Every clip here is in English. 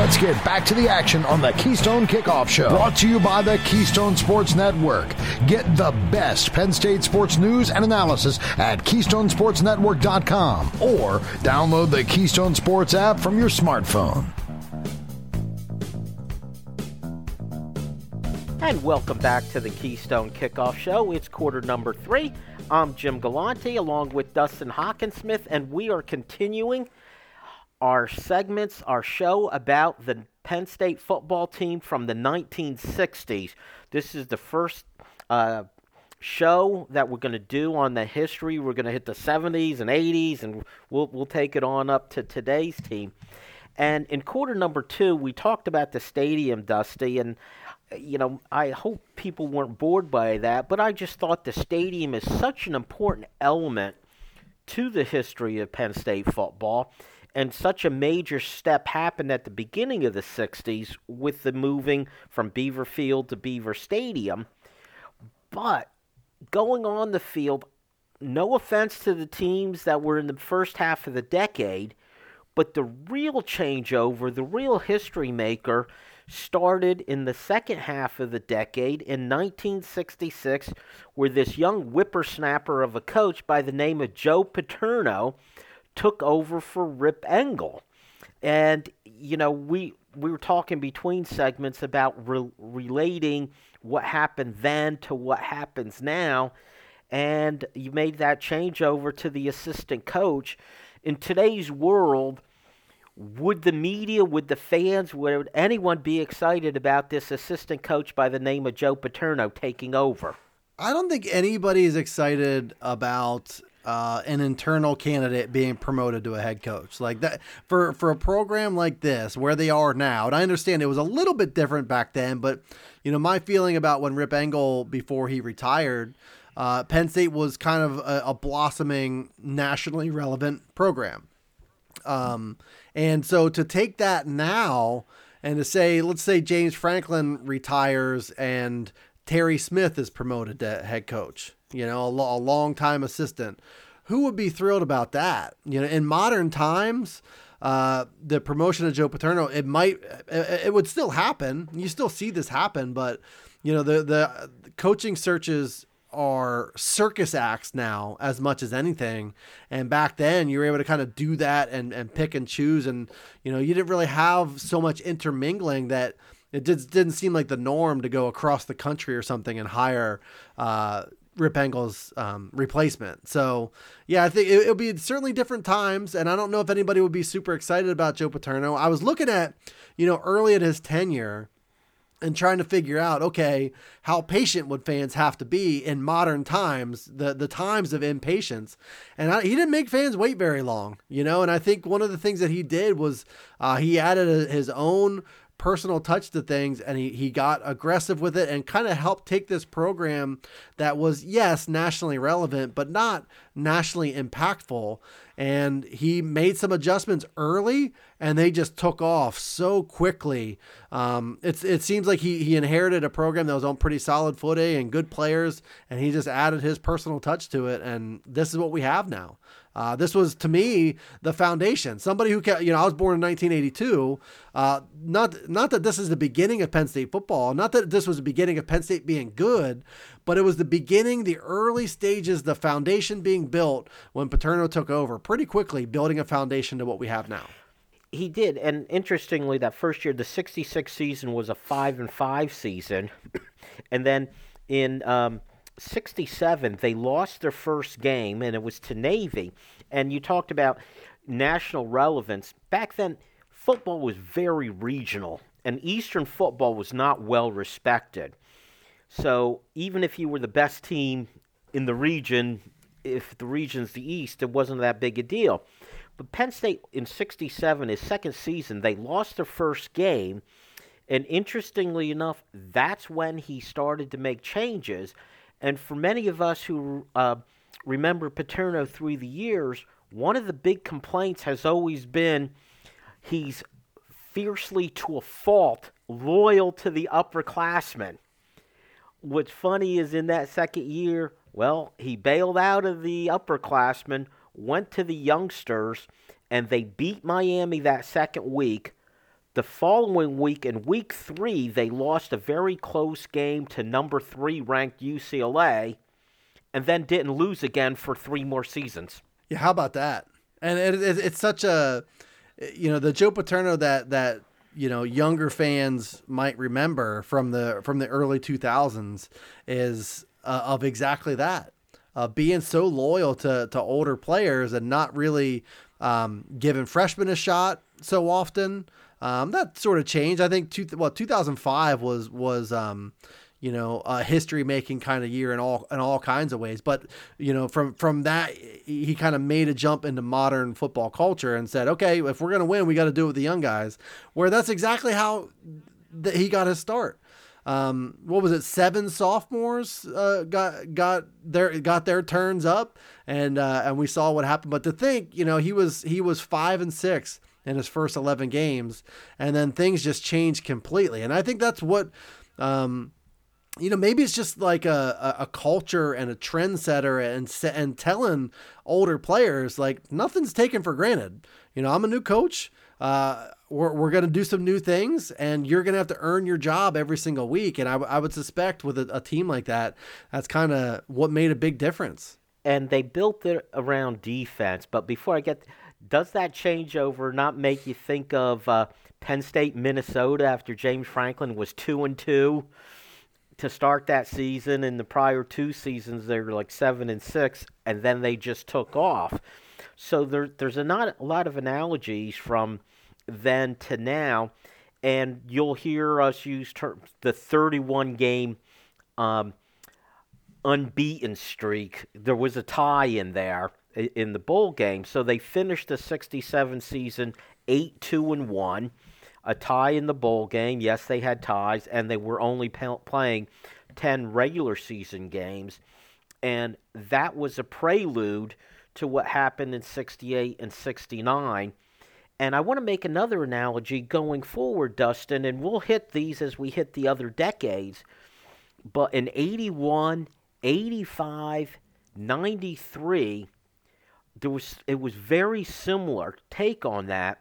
Let's get back to the action on the Keystone Kickoff Show. Brought to you by the Keystone Sports Network. Get the best Penn State sports news and analysis at KeystonesportsNetwork.com or download the Keystone Sports app from your smartphone. And welcome back to the Keystone Kickoff Show. It's quarter number three. I'm Jim Galante along with Dustin Hockensmith, and we are continuing our segments, our show about the Penn State football team from the 1960s. This is the first uh, show that we're going to do on the history. We're going to hit the 70s and 80s, and we'll, we'll take it on up to today's team. And in quarter number two, we talked about the stadium, Dusty, and you know, I hope people weren't bored by that, but I just thought the stadium is such an important element to the history of Penn State football and such a major step happened at the beginning of the 60s with the moving from Beaver Field to Beaver Stadium. But going on the field, no offense to the teams that were in the first half of the decade, but the real changeover, the real history maker, started in the second half of the decade in 1966, where this young whippersnapper of a coach by the name of Joe Paterno took over for Rip Engle. And, you know, we, we were talking between segments about re- relating what happened then to what happens now. And you made that change over to the assistant coach. In today's world, would the media, would the fans, would anyone be excited about this assistant coach by the name of Joe Paterno taking over? I don't think anybody is excited about uh, an internal candidate being promoted to a head coach like that for for a program like this where they are now. And I understand it was a little bit different back then, but you know my feeling about when Rip Engle before he retired, uh, Penn State was kind of a, a blossoming nationally relevant program. Um, and so to take that now and to say, let's say James Franklin retires and Terry Smith is promoted to head coach you know, a, a long time assistant. Who would be thrilled about that? You know, in modern times, uh, the promotion of Joe Paterno, it might, it, it would still happen. You still see this happen, but you know, the the coaching searches are circus acts now as much as anything. And back then you were able to kind of do that and, and pick and choose. And, you know, you didn't really have so much intermingling that it did, didn't seem like the norm to go across the country or something and hire, uh, Rip Engle's um, replacement. So, yeah, I think it, will be certainly different times, and I don't know if anybody would be super excited about Joe Paterno. I was looking at, you know, early in his tenure and trying to figure out, okay, how patient would fans have to be in modern times, the the times of impatience, and I, he didn't make fans wait very long, you know. And I think one of the things that he did was uh, he added a, his own personal touch to things and he, he got aggressive with it and kind of helped take this program that was yes nationally relevant but not nationally impactful. And he made some adjustments early and they just took off so quickly. Um, it's, it seems like he, he inherited a program that was on pretty solid footing and good players and he just added his personal touch to it and this is what we have now uh, this was to me the foundation. Somebody who, you know, I was born in 1982. Uh, not not that this is the beginning of Penn State football. Not that this was the beginning of Penn State being good, but it was the beginning, the early stages, the foundation being built when Paterno took over pretty quickly, building a foundation to what we have now. He did, and interestingly, that first year, the '66 season was a five and five season, and then in um, 67, they lost their first game, and it was to Navy. And you talked about national relevance. Back then, football was very regional, and Eastern football was not well respected. So even if you were the best team in the region, if the region's the East, it wasn't that big a deal. But Penn State in 67, his second season, they lost their first game. And interestingly enough, that's when he started to make changes and for many of us who uh, remember Paterno through the years, one of the big complaints has always been he's fiercely to a fault loyal to the upperclassmen. What's funny is in that second year, well, he bailed out of the upperclassmen, went to the youngsters, and they beat Miami that second week The following week, in week three, they lost a very close game to number three ranked UCLA and then didn't lose again for three more seasons. Yeah, how about that? And it, it, it's such a, you know, the Joe Paterno that that you know younger fans might remember from the from the early 2000s is uh, of exactly that, uh, being so loyal to to older players and not really um, giving freshmen a shot so often. Um, that sort of changed. I think two, well, 2005 was was um, you know, a history making kind of year in all in all kinds of ways. But you know, from from that, he kind of made a jump into modern football culture and said, okay, if we're gonna win, we got to do it with the young guys. Where that's exactly how th- he got his start. Um, what was it? Seven sophomores uh, got got their got their turns up, and uh, and we saw what happened. But to think, you know, he was he was five and six in his first eleven games, and then things just changed completely. And I think that's what. Um, you know, maybe it's just like a, a, culture and a trendsetter and and telling older players like nothing's taken for granted. You know, I'm a new coach. Uh, we're, we're going to do some new things and you're going to have to earn your job every single week. And I, I would suspect with a, a team like that, that's kind of what made a big difference. And they built it around defense. But before I get, does that changeover not make you think of uh, Penn State, Minnesota after James Franklin was two and two? to start that season. In the prior two seasons, they were like seven and six, and then they just took off. So there, there's a, not a lot of analogies from then to now, and you'll hear us use terms the 31 game um, unbeaten streak. There was a tie in there in the bowl game, so they finished the 67 season eight two and one a tie in the bowl game. Yes, they had ties, and they were only playing 10 regular season games. And that was a prelude to what happened in 68 and 69. And I want to make another analogy going forward, Dustin, and we'll hit these as we hit the other decades. But in 81, 85, 93, there was it was very similar take on that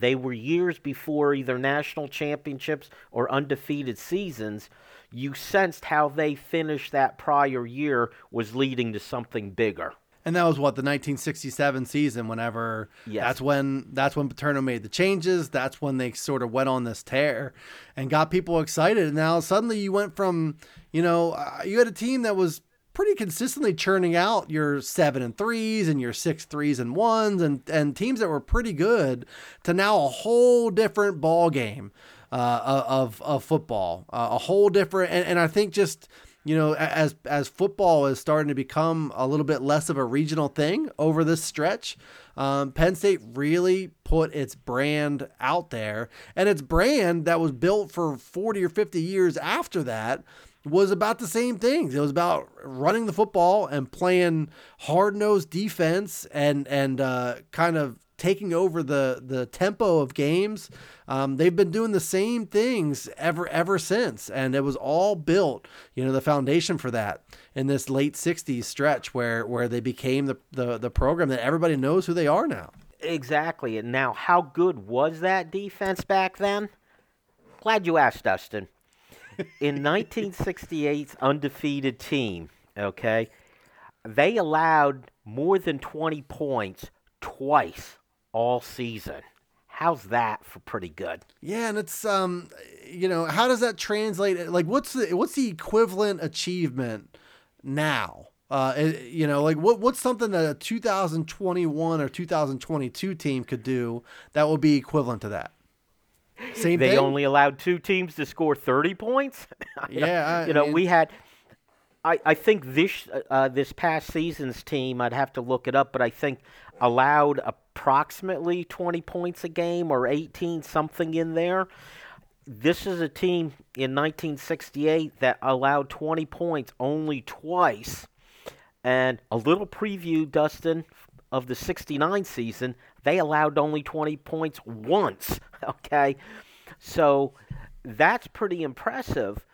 they were years before either national championships or undefeated seasons. You sensed how they finished that prior year was leading to something bigger. And that was what the 1967 season. Whenever yes. that's when that's when Paterno made the changes. That's when they sort of went on this tear and got people excited. And now suddenly you went from you know uh, you had a team that was pretty consistently churning out your seven and threes and your six threes and ones and, and teams that were pretty good to now a whole different ball game uh, of, of football, uh, a whole different. And, and I think just, you know, as, as football is starting to become a little bit less of a regional thing over this stretch, um, Penn State really put its brand out there and its brand that was built for 40 or 50 years after that was about the same things. It was about running the football and playing hard nosed defense and and uh, kind of taking over the the tempo of games. Um, they've been doing the same things ever ever since, and it was all built. You know, the foundation for that in this late '60s stretch where where they became the the, the program that everybody knows who they are now. Exactly. And now, how good was that defense back then? Glad you asked, Dustin in 1968's undefeated team, okay, they allowed more than 20 points twice all season. How's that for pretty good? Yeah, and it's um, you know, how does that translate? Like, what's the what's the equivalent achievement now? Uh, you know, like what what's something that a 2021 or 2022 team could do that would be equivalent to that? Same they thing. only allowed two teams to score 30 points. yeah, you know, mean, we had. I, I think this uh, this past season's team, I'd have to look it up, but I think allowed approximately 20 points a game or 18 something in there. This is a team in 1968 that allowed 20 points only twice. And a little preview, Dustin, of the 69 season, they allowed only 20 points once. Okay. So that's pretty impressive.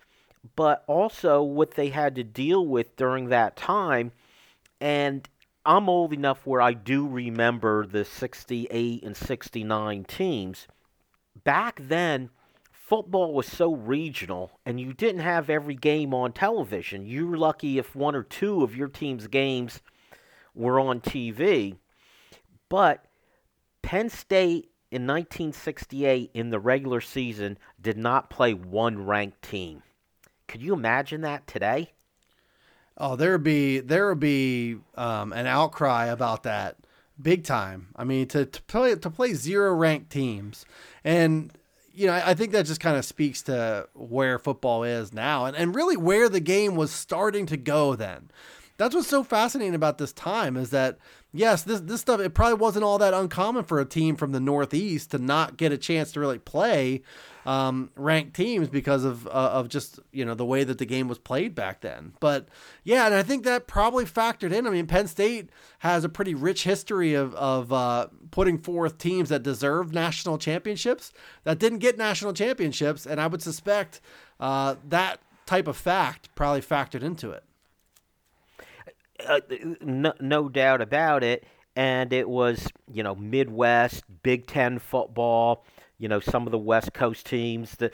But also what they had to deal with during that time. And I'm old enough where I do remember the 68 and 69 teams. back then, football was so regional and you didn't have every game on television. You were lucky if one or two of your team's games were on TV. But Penn State in 1968 in the regular season did not play one ranked team. Could you imagine that today? Oh, there would be there would be um, an outcry about that big time. I mean, to, to play to play zero ranked teams, and you know, I, I think that just kind of speaks to where football is now, and and really where the game was starting to go then. That's what's so fascinating about this time is that yes, this this stuff it probably wasn't all that uncommon for a team from the Northeast to not get a chance to really play um, ranked teams because of uh, of just you know the way that the game was played back then. But yeah, and I think that probably factored in. I mean, Penn State has a pretty rich history of of uh, putting forth teams that deserve national championships that didn't get national championships, and I would suspect uh, that type of fact probably factored into it. Uh, no, no doubt about it. And it was, you know, Midwest, Big Ten football, you know, some of the West Coast teams. The,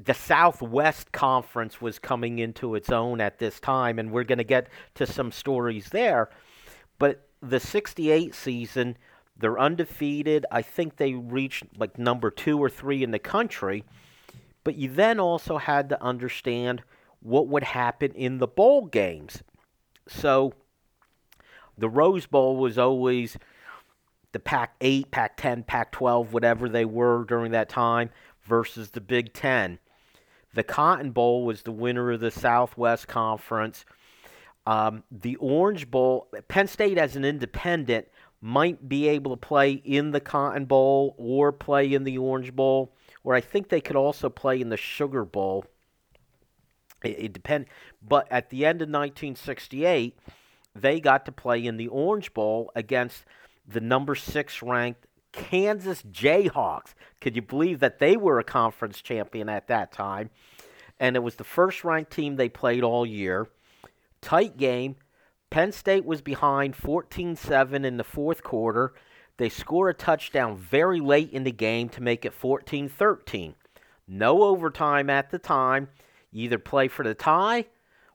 the Southwest Conference was coming into its own at this time, and we're going to get to some stories there. But the 68 season, they're undefeated. I think they reached like number two or three in the country. But you then also had to understand what would happen in the bowl games. So the Rose Bowl was always the Pac 8, Pac 10, Pac 12, whatever they were during that time, versus the Big Ten. The Cotton Bowl was the winner of the Southwest Conference. Um, the Orange Bowl, Penn State as an independent might be able to play in the Cotton Bowl or play in the Orange Bowl, or I think they could also play in the Sugar Bowl. It, it depend, but at the end of 1968, they got to play in the Orange Bowl against the number six ranked Kansas Jayhawks. Could you believe that they were a conference champion at that time? And it was the first ranked team they played all year. Tight game. Penn State was behind 14 7 in the fourth quarter. They score a touchdown very late in the game to make it 14 13. No overtime at the time. Either play for the tie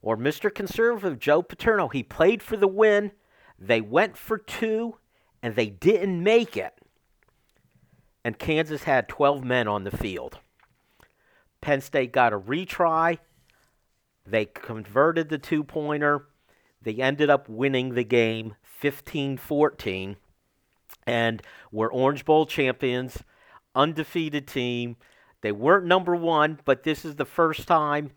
or Mr. Conservative Joe Paterno. He played for the win. They went for two and they didn't make it. And Kansas had 12 men on the field. Penn State got a retry. They converted the two pointer. They ended up winning the game 15 14 and were Orange Bowl champions, undefeated team. They weren't number one, but this is the first time,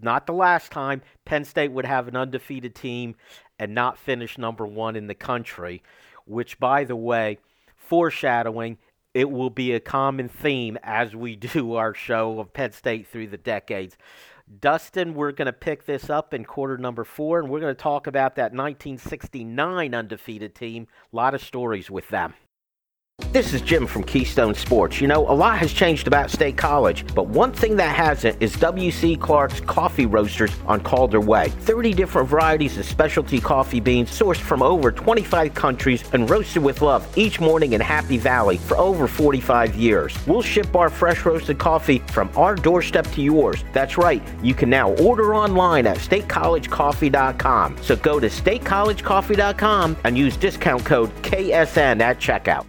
not the last time, Penn State would have an undefeated team and not finish number one in the country, which, by the way, foreshadowing, it will be a common theme as we do our show of Penn State through the decades. Dustin, we're going to pick this up in quarter number four, and we're going to talk about that 1969 undefeated team. A lot of stories with them. This is Jim from Keystone Sports. You know, a lot has changed about State College, but one thing that hasn't is W.C. Clark's coffee roasters on Calder Way. 30 different varieties of specialty coffee beans sourced from over 25 countries and roasted with love each morning in Happy Valley for over 45 years. We'll ship our fresh roasted coffee from our doorstep to yours. That's right, you can now order online at statecollegecoffee.com. So go to statecollegecoffee.com and use discount code KSN at checkout.